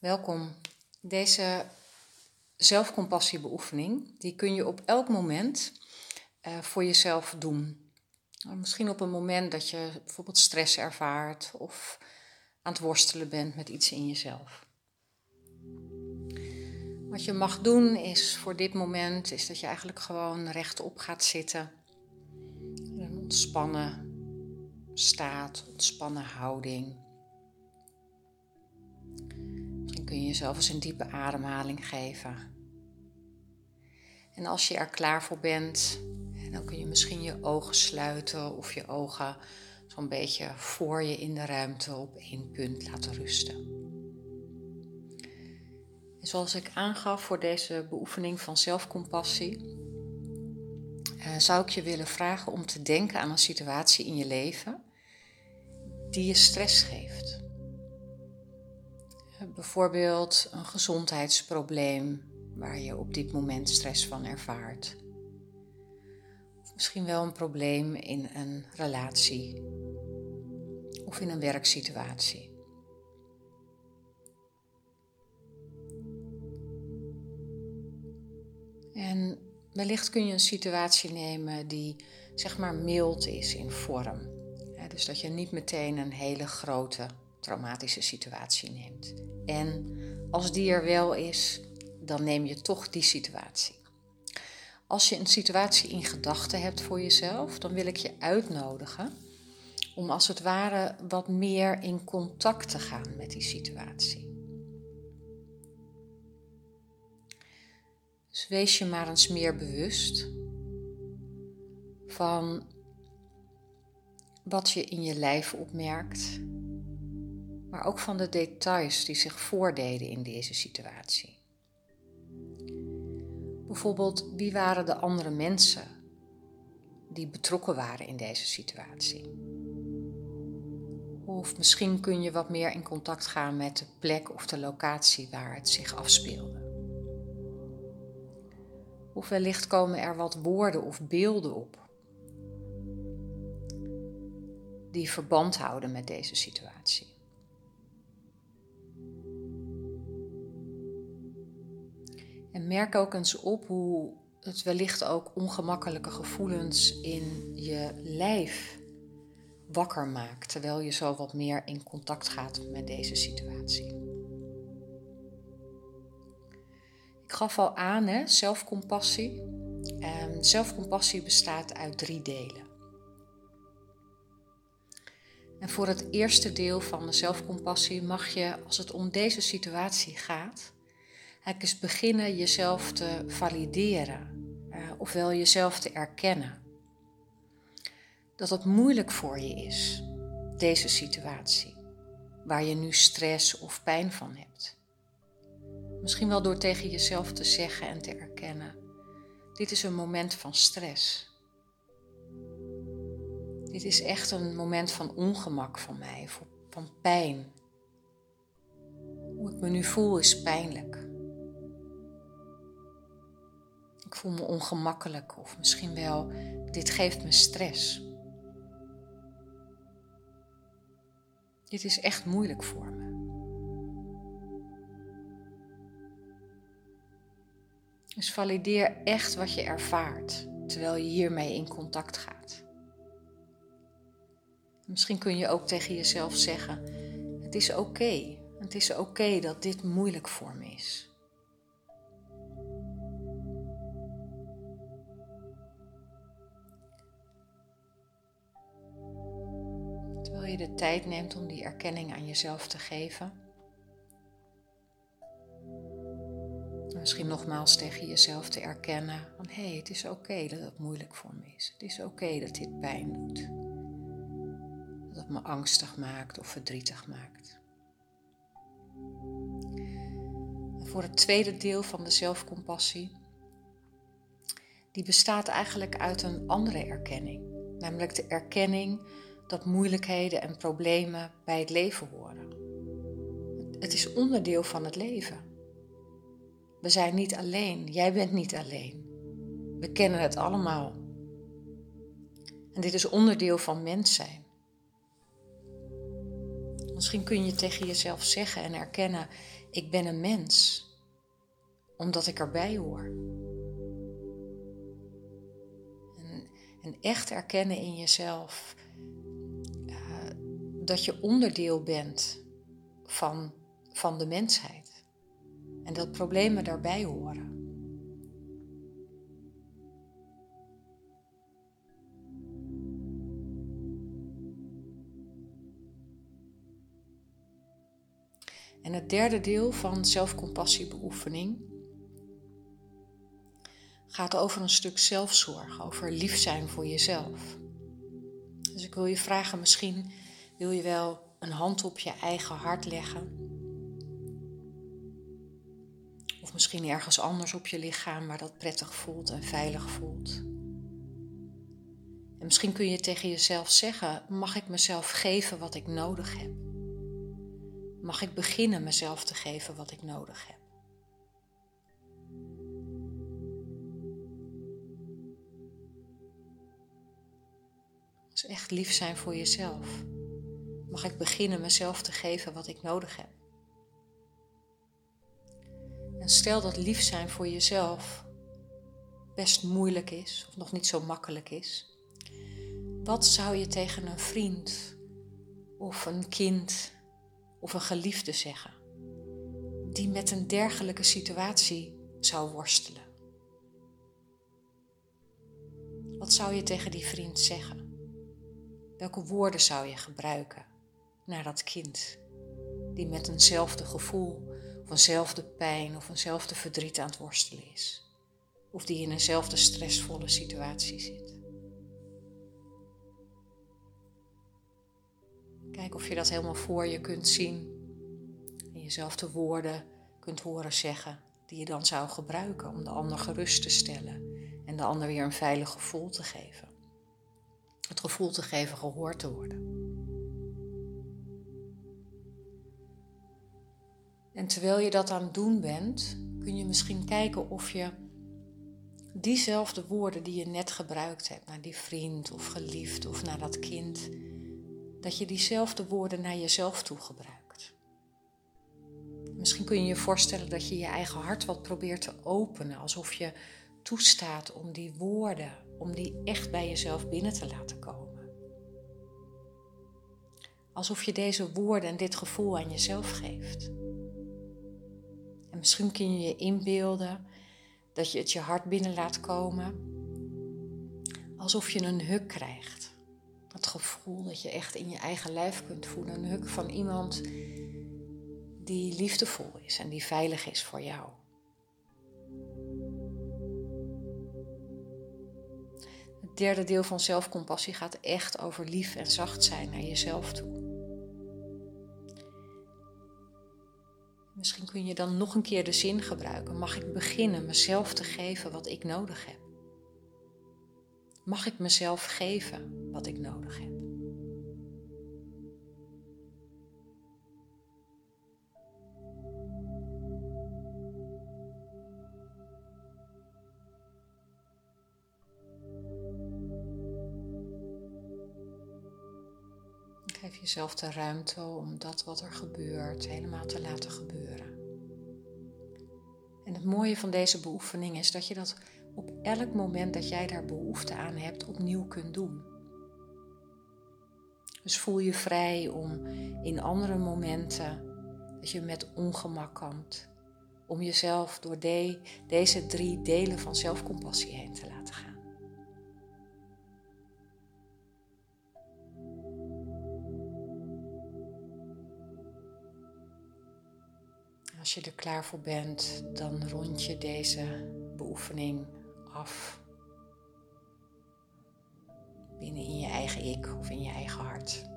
Welkom. Deze zelfcompassiebeoefening die kun je op elk moment uh, voor jezelf doen. Nou, misschien op een moment dat je bijvoorbeeld stress ervaart of aan het worstelen bent met iets in jezelf. Wat je mag doen is voor dit moment is dat je eigenlijk gewoon rechtop gaat zitten. In een ontspannen staat, ontspannen houding. Kun je jezelf eens een diepe ademhaling geven. En als je er klaar voor bent, dan kun je misschien je ogen sluiten of je ogen zo'n beetje voor je in de ruimte op één punt laten rusten. En zoals ik aangaf voor deze beoefening van zelfcompassie, eh, zou ik je willen vragen om te denken aan een situatie in je leven die je stress geeft. Bijvoorbeeld een gezondheidsprobleem waar je op dit moment stress van ervaart. Of misschien wel een probleem in een relatie of in een werksituatie. En wellicht kun je een situatie nemen die zeg maar mild is in vorm. dus dat je niet meteen een hele grote traumatische situatie neemt. En als die er wel is, dan neem je toch die situatie. Als je een situatie in gedachten hebt voor jezelf, dan wil ik je uitnodigen om als het ware wat meer in contact te gaan met die situatie. Dus wees je maar eens meer bewust van wat je in je lijf opmerkt, maar ook van de details die zich voordeden in deze situatie. Bijvoorbeeld, wie waren de andere mensen die betrokken waren in deze situatie? Of misschien kun je wat meer in contact gaan met de plek of de locatie waar het zich afspeelde. Of wellicht komen er wat woorden of beelden op die verband houden met deze situatie. Merk ook eens op hoe het wellicht ook ongemakkelijke gevoelens in je lijf wakker maakt, terwijl je zo wat meer in contact gaat met deze situatie. Ik gaf al aan, hè, zelfcompassie. En zelfcompassie bestaat uit drie delen. En voor het eerste deel van de zelfcompassie mag je, als het om deze situatie gaat, eigenlijk eens beginnen jezelf te valideren, uh, ofwel jezelf te erkennen. Dat het moeilijk voor je is, deze situatie, waar je nu stress of pijn van hebt. Misschien wel door tegen jezelf te zeggen en te erkennen: dit is een moment van stress. Dit is echt een moment van ongemak van mij, van pijn. Hoe ik me nu voel is pijnlijk. Ik voel me ongemakkelijk of misschien wel, dit geeft me stress. Dit is echt moeilijk voor me. Dus valideer echt wat je ervaart terwijl je hiermee in contact gaat. Misschien kun je ook tegen jezelf zeggen: Het is oké. Het is oké dat dit moeilijk voor me is. Je de tijd neemt om die erkenning aan jezelf te geven. Misschien nogmaals tegen jezelf te erkennen van hé, hey, het is oké dat het moeilijk voor me is. Het is oké dat dit pijn doet. Dat het me angstig maakt of verdrietig maakt. voor het tweede deel van de zelfcompassie, die bestaat eigenlijk uit een andere erkenning. Namelijk de erkenning dat moeilijkheden en problemen bij het leven horen. Het is onderdeel van het leven. We zijn niet alleen, jij bent niet alleen. We kennen het allemaal. En dit is onderdeel van mens zijn. Misschien kun je tegen jezelf zeggen en erkennen: ik ben een mens, omdat ik erbij hoor. En, en echt erkennen in jezelf dat je onderdeel bent van, van de mensheid. En dat problemen daarbij horen. En het derde deel van zelfcompassiebeoefening gaat over een stuk zelfzorg, over lief zijn voor jezelf. Dus ik wil je vragen, misschien wil je wel een hand op je eigen hart leggen. Of misschien ergens anders op je lichaam waar dat prettig voelt en veilig voelt. En misschien kun je tegen jezelf zeggen: mag ik mezelf geven wat ik nodig heb? mag ik beginnen mezelf te geven wat ik nodig heb. Dus echt lief zijn voor jezelf. Mag ik beginnen mezelf te geven wat ik nodig heb. En stel dat lief zijn voor jezelf best moeilijk is of nog niet zo makkelijk is. Wat zou je tegen een vriend of een kind of een geliefde zeggen, die met een dergelijke situatie zou worstelen? Wat zou je tegen die vriend zeggen? Welke woorden zou je gebruiken naar dat kind die met eenzelfde gevoel of eenzelfde pijn of eenzelfde verdriet aan het worstelen is? Of die in eenzelfde stressvolle situatie zit? Kijk of je dat helemaal voor je kunt zien. En jezelf de woorden kunt horen zeggen die je dan zou gebruiken om de ander gerust te stellen en de ander weer een veilig gevoel te geven. Het gevoel te geven gehoord te worden. En terwijl je dat aan het doen bent, kun je misschien kijken of je diezelfde woorden die je net gebruikt hebt naar die vriend of geliefd of naar dat kind, dat je diezelfde woorden naar jezelf toe gebruikt. Misschien kun je je voorstellen dat je je eigen hart wat probeert te openen, alsof je toestaat om die woorden, om die echt bij jezelf binnen te laten komen. Alsof je deze woorden en dit gevoel aan jezelf geeft. En misschien kun je je inbeelden dat je het je hart binnen laat komen, alsof je een huk krijgt dat gevoel dat je echt in je eigen lijf kunt voelen. Een huk van iemand die liefdevol is en die veilig is voor jou. Het derde deel van zelfcompassie gaat echt over lief en zacht zijn naar jezelf toe. Misschien kun je dan nog een keer de zin gebruiken. Mag ik beginnen mezelf te geven wat ik nodig heb? mag ik mezelf geven wat ik nodig heb. Geef jezelf de ruimte om dat wat er gebeurt helemaal te laten gebeuren. En het mooie van deze beoefening is dat je dat op elk moment dat jij daar behoefte aan hebt opnieuw kunt doen. Dus voel je vrij om in andere momenten dat je met ongemak kampt, om jezelf door de, deze drie delen van zelfcompassie heen te laten gaan. Als je er klaar voor bent, dan rond je deze beoefening af. Binnen in je eigen ik of in je eigen hart.